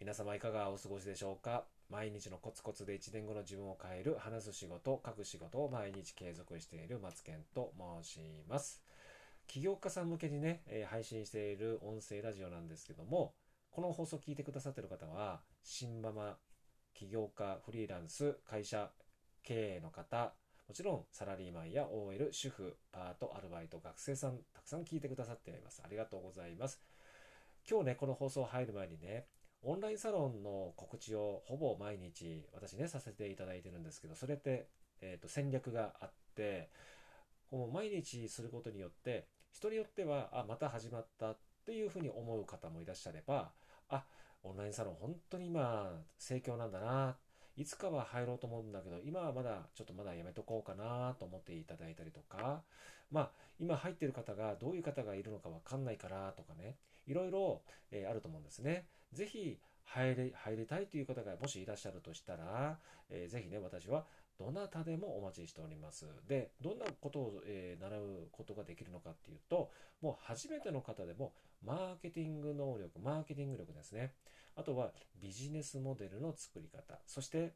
皆様いかがお過ごしでしょうか？毎日のコツコツで1年後の自分を変える話す仕事、書く仕事を毎日継続している松健と申します。起業家さん向けにね、え配信している音声ラジオなんですけども、この放送を聞いてくださっている方は、新ママ、起業家、フリーランス、会社、経営の方、もちろんサラリーマンや OL、主婦、パート、アルバイト、学生さん、たくさん聞いてくださっています。ありがとうございます。今日ね、この放送入る前にね、オンラインサロンの告知をほぼ毎日私ね、させていただいてるんですけど、それって、えーと、戦略があって、この毎日することによって、人によっては、あ、また始まったっていうふうに思う方もいらっしゃれば、あ、オンラインサロン本当に今、盛況なんだな、いつかは入ろうと思うんだけど、今はまだ、ちょっとまだやめとこうかなと思っていただいたりとか、まあ、今入ってる方がどういう方がいるのかわかんないからとかね、いろいろ、えー、あると思うんですね。ぜひ入れ、入りたいという方がもしいらっしゃるとしたら、えー、ぜひね、私はどなたでもお待ちしております。で、どんなことを、えー、習うことができるのかっていうと、もう初めての方でも、マーケティング能力、マーケティング力ですね。あとはビジネスモデルの作り方。そして、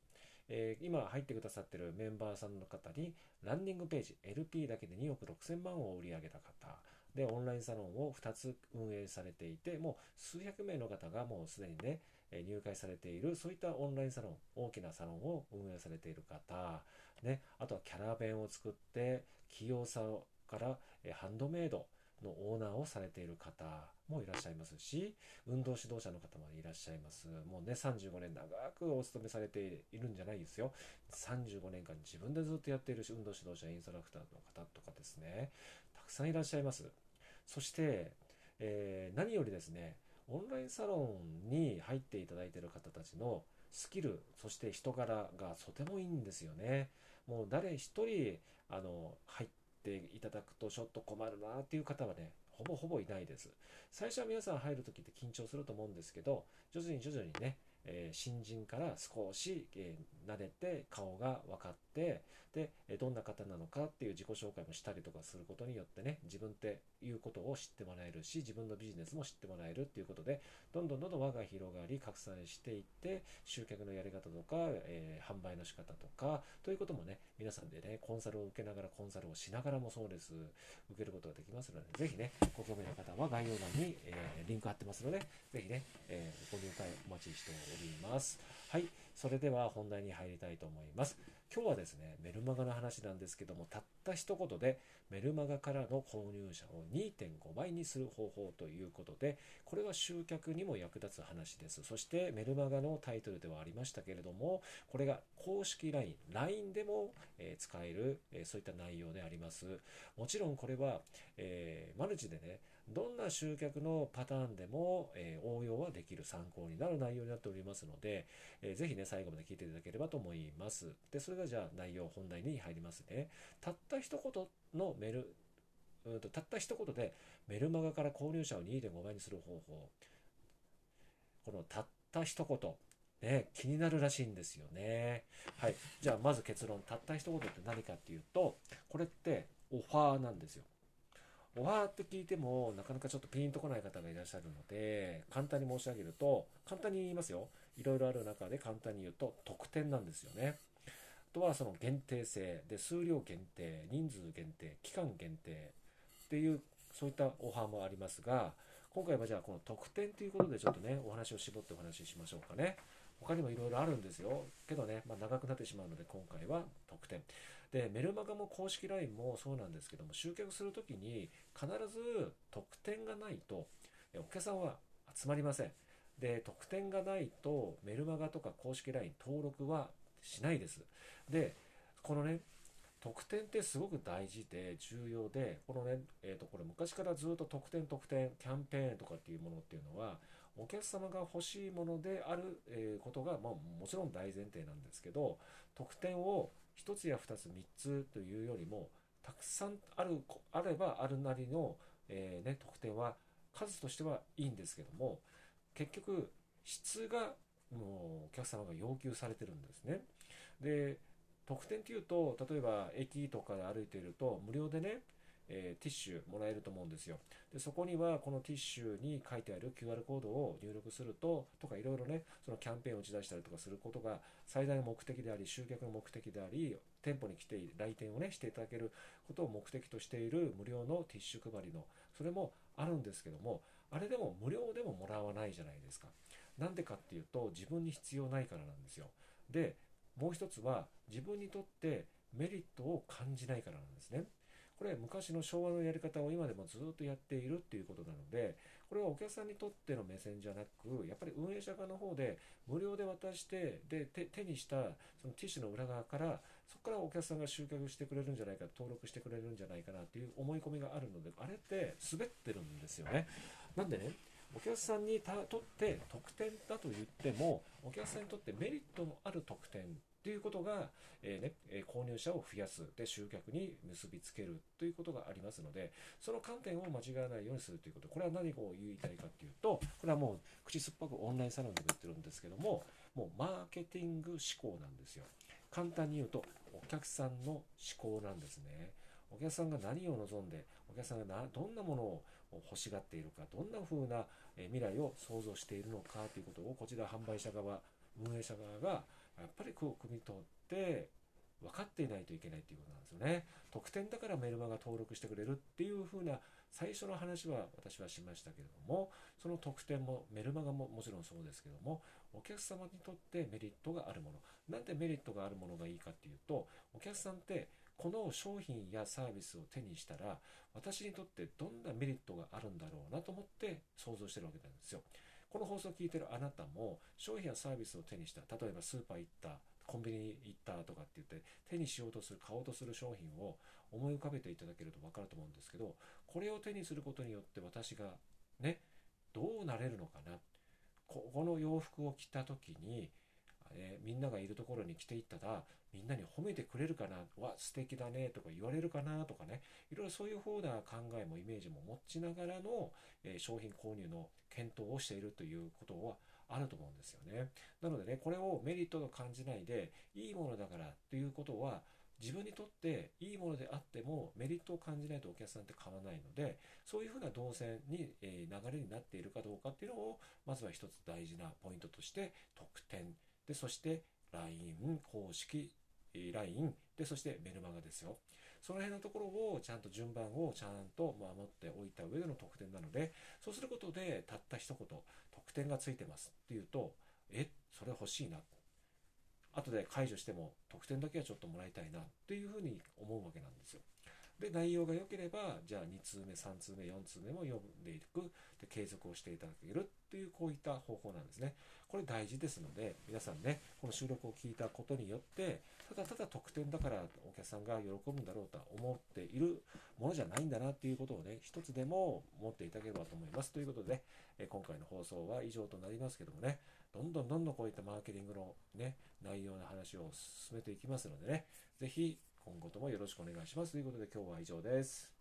えー、今入ってくださってるメンバーさんの方に、ランディングページ、LP だけで2億6000万を売り上げた方。で、オンラインサロンを2つ運営されていて、もう数百名の方がもうすでにね、入会されている、そういったオンラインサロン、大きなサロンを運営されている方、ね、あとはキャラ弁を作って、器用さからハンドメイドのオーナーをされている方もいらっしゃいますし、運動指導者の方もいらっしゃいます。もうね、35年長くお勤めされているんじゃないですよ。35年間自分でずっとやっているし運動指導者、インストラクターの方とかですね、たくさんいらっしゃいます。そして、えー、何よりですね、オンラインサロンに入っていただいている方たちのスキル、そして人柄がとてもいいんですよね。もう誰一人、あの、入っていただくとちょっと困るなっていう方はね、ほぼほぼいないです。最初は皆さん入るときって緊張すると思うんですけど、徐々に徐々にね、えー、新人から少し、えー、慣れて顔が分かって、で、どんな方なのかっていう自己紹介もしたりとかすることによってね、自分っていうことを知ってもらえるし、自分のビジネスも知ってもらえるっていうことで、どんどんどんどん輪が広がり、拡散していって、集客のやり方とか、えー、販売の仕方とか、ということもね、皆さんでね、コンサルを受けながら、コンサルをしながらもそうです、受けることができますので、ぜひね、ご興味の方は概要欄に、えー、リンク貼ってますので、ぜひね、えー、ご入会お待ちしております。はい、それでは本題に入りたいと思います。今日はですね、メルマガの話なんですけども、たった一言でメルマガからの購入者を2.5倍にする方法ということで、これは集客にも役立つ話です。そしてメルマガのタイトルではありましたけれども、これが公式 LINE、LINE でも、使える、そういった内容であります。もちろんこれは、えー、マルチでね、どんな集客のパターンでも、えー、応用はできる参考になる内容になっておりますので、えー、ぜひね、最後まで聞いていただければと思います。で、それがじゃあ内容本題に入りますね。たった一言のメル、うんとたった一言でメルマガから購入者を2.5倍にする方法。このたった一言。ね、気になるらしいんですよね。はい。じゃあ、まず結論。たった一言って何かっていうと、これってオファーなんですよ。オファーって聞いても、なかなかちょっとピンとこない方がいらっしゃるので、簡単に申し上げると、簡単に言いますよ。いろいろある中で簡単に言うと、特典なんですよね。あとはその限定性で、数量限定、人数限定、期間限定っていう、そういったオファーもありますが、今回はじゃあこの特典ということでちょっとね、お話を絞ってお話ししましょうかね。他にもいろいろあるんですよ。けどね、まあ、長くなってしまうので今回は特典。で、メルマガも公式 LINE もそうなんですけども、集客するときに必ず特典がないとお客さんは集まりません。で、特典がないとメルマガとか公式 LINE 登録はしないです。で、このね、特典ってすごく大事で重要で、このね、えっ、ー、と、これ昔からずっと特典特典、キャンペーンとかっていうものっていうのは、お客様が欲しいものである、えことが、まあ、もちろん大前提なんですけど、特典を1つや2つ3つというよりもたくさんあるあればあるなりの、えー、ね、得点は数としてはいいんですけども結局質がもうお客様が要求されてるんですね。で特典っていうと例えば駅とかで歩いていると無料でねえー、ティッシュもらえると思うんですよ。で、そこにはこのティッシュに書いてある QR コードを入力すると、とかいろいろね、そのキャンペーンを打ち出したりとかすることが最大の目的であり、集客の目的であり、店舗に来て来店をね、していただけることを目的としている無料のティッシュ配りの、それもあるんですけども、あれでも無料でももらわないじゃないですか。なんでかっていうと、自分に必要ないからなんですよ。で、もう一つは、自分にとってメリットを感じないからなんですね。これ昔の昭和のやり方を今でもずっとやっているっていうことなので、これはお客さんにとっての目線じゃなく、やっぱり運営者側の方で無料で渡して、で、手にしたそのティッシュの裏側から、そこからお客さんが集客してくれるんじゃないか、登録してくれるんじゃないかなっていう思い込みがあるので、あれって滑ってるんですよね。なんでね、お客さんにとって特典だと言っても、お客さんにとってメリットのある特典典ということが、えー、ね、購入者を増やす、で、集客に結びつけるということがありますので、その観点を間違わないようにするということ。これは何を言いたいかというと、これはもう口酸っぱくオンラインサロンでも言ってるんですけども、もうマーケティング思考なんですよ。簡単に言うと、お客さんの思考なんですね。お客さんが何を望んで、お客さんがなどんなものを欲しがっているか、どんな風な未来を想像しているのかということを、こちら販売者側、運営者側がやっぱりこう、汲み取って分かっていないといけないっていうことなんですよね。特典だからメルマガ登録してくれるっていう風な最初の話は私はしましたけれども、その特典もメルマガももちろんそうですけども、お客様にとってメリットがあるもの。なんでメリットがあるものがいいかっていうと、お客さんってこの商品やサービスを手にしたら、私にとってどんなメリットがあるんだろうなと思って想像してるわけなんですよ。この放送を聞いてるあなたも商品やサービスを手にした例えばスーパー行ったコンビニ行ったとかって言って手にしようとする買おうとする商品を思い浮かべていただけると分かると思うんですけどこれを手にすることによって私がねどうなれるのかな。ここの洋服を着た時に、えー、みんながいるところに着ていったらみんなに褒めてくれるかな。わ素敵だねとか言われるかなとかね。いろいろそういう方な考えもイメージも持ちながらの、えー、商品購入の検討をしているということはあると思うんですよね。なのでね、これをメリットと感じないで、いいものだからっていうことは、自分にとっていいものであってもメリットを感じないとお客さんって買わないので、そういうふうな動線に、え流れになっているかどうかっていうのを、まずは一つ大事なポイントとして、特典。で、そして LINE 公式 LINE で、そしてメルマガですよ。その辺のところをちゃんと順番をちゃんと守っておいた上での得点なので、そうすることでたった一言、得点がついてますっていうと、え、それ欲しいな。後で解除しても得点だけはちょっともらいたいなっていうふうに思うわけなんですよ。で、内容が良ければ、じゃあ2通目、3通目、4通目も読んでいく、で継続をしていただけるっていう、こういった方法なんですね。これ大事ですので、皆さんね、この収録を聞いたことによって、ただただ特典だからお客さんが喜ぶんだろうとは思っているものじゃないんだなっていうことをね、一つでも持っていただければと思います。ということで、え今回の放送は以上となりますけどもね、どんどんどんどんこういったマーケティングのね、内容の話を進めていきますのでね、ぜひ今後ともよろしくお願いします。ということで今日は以上です。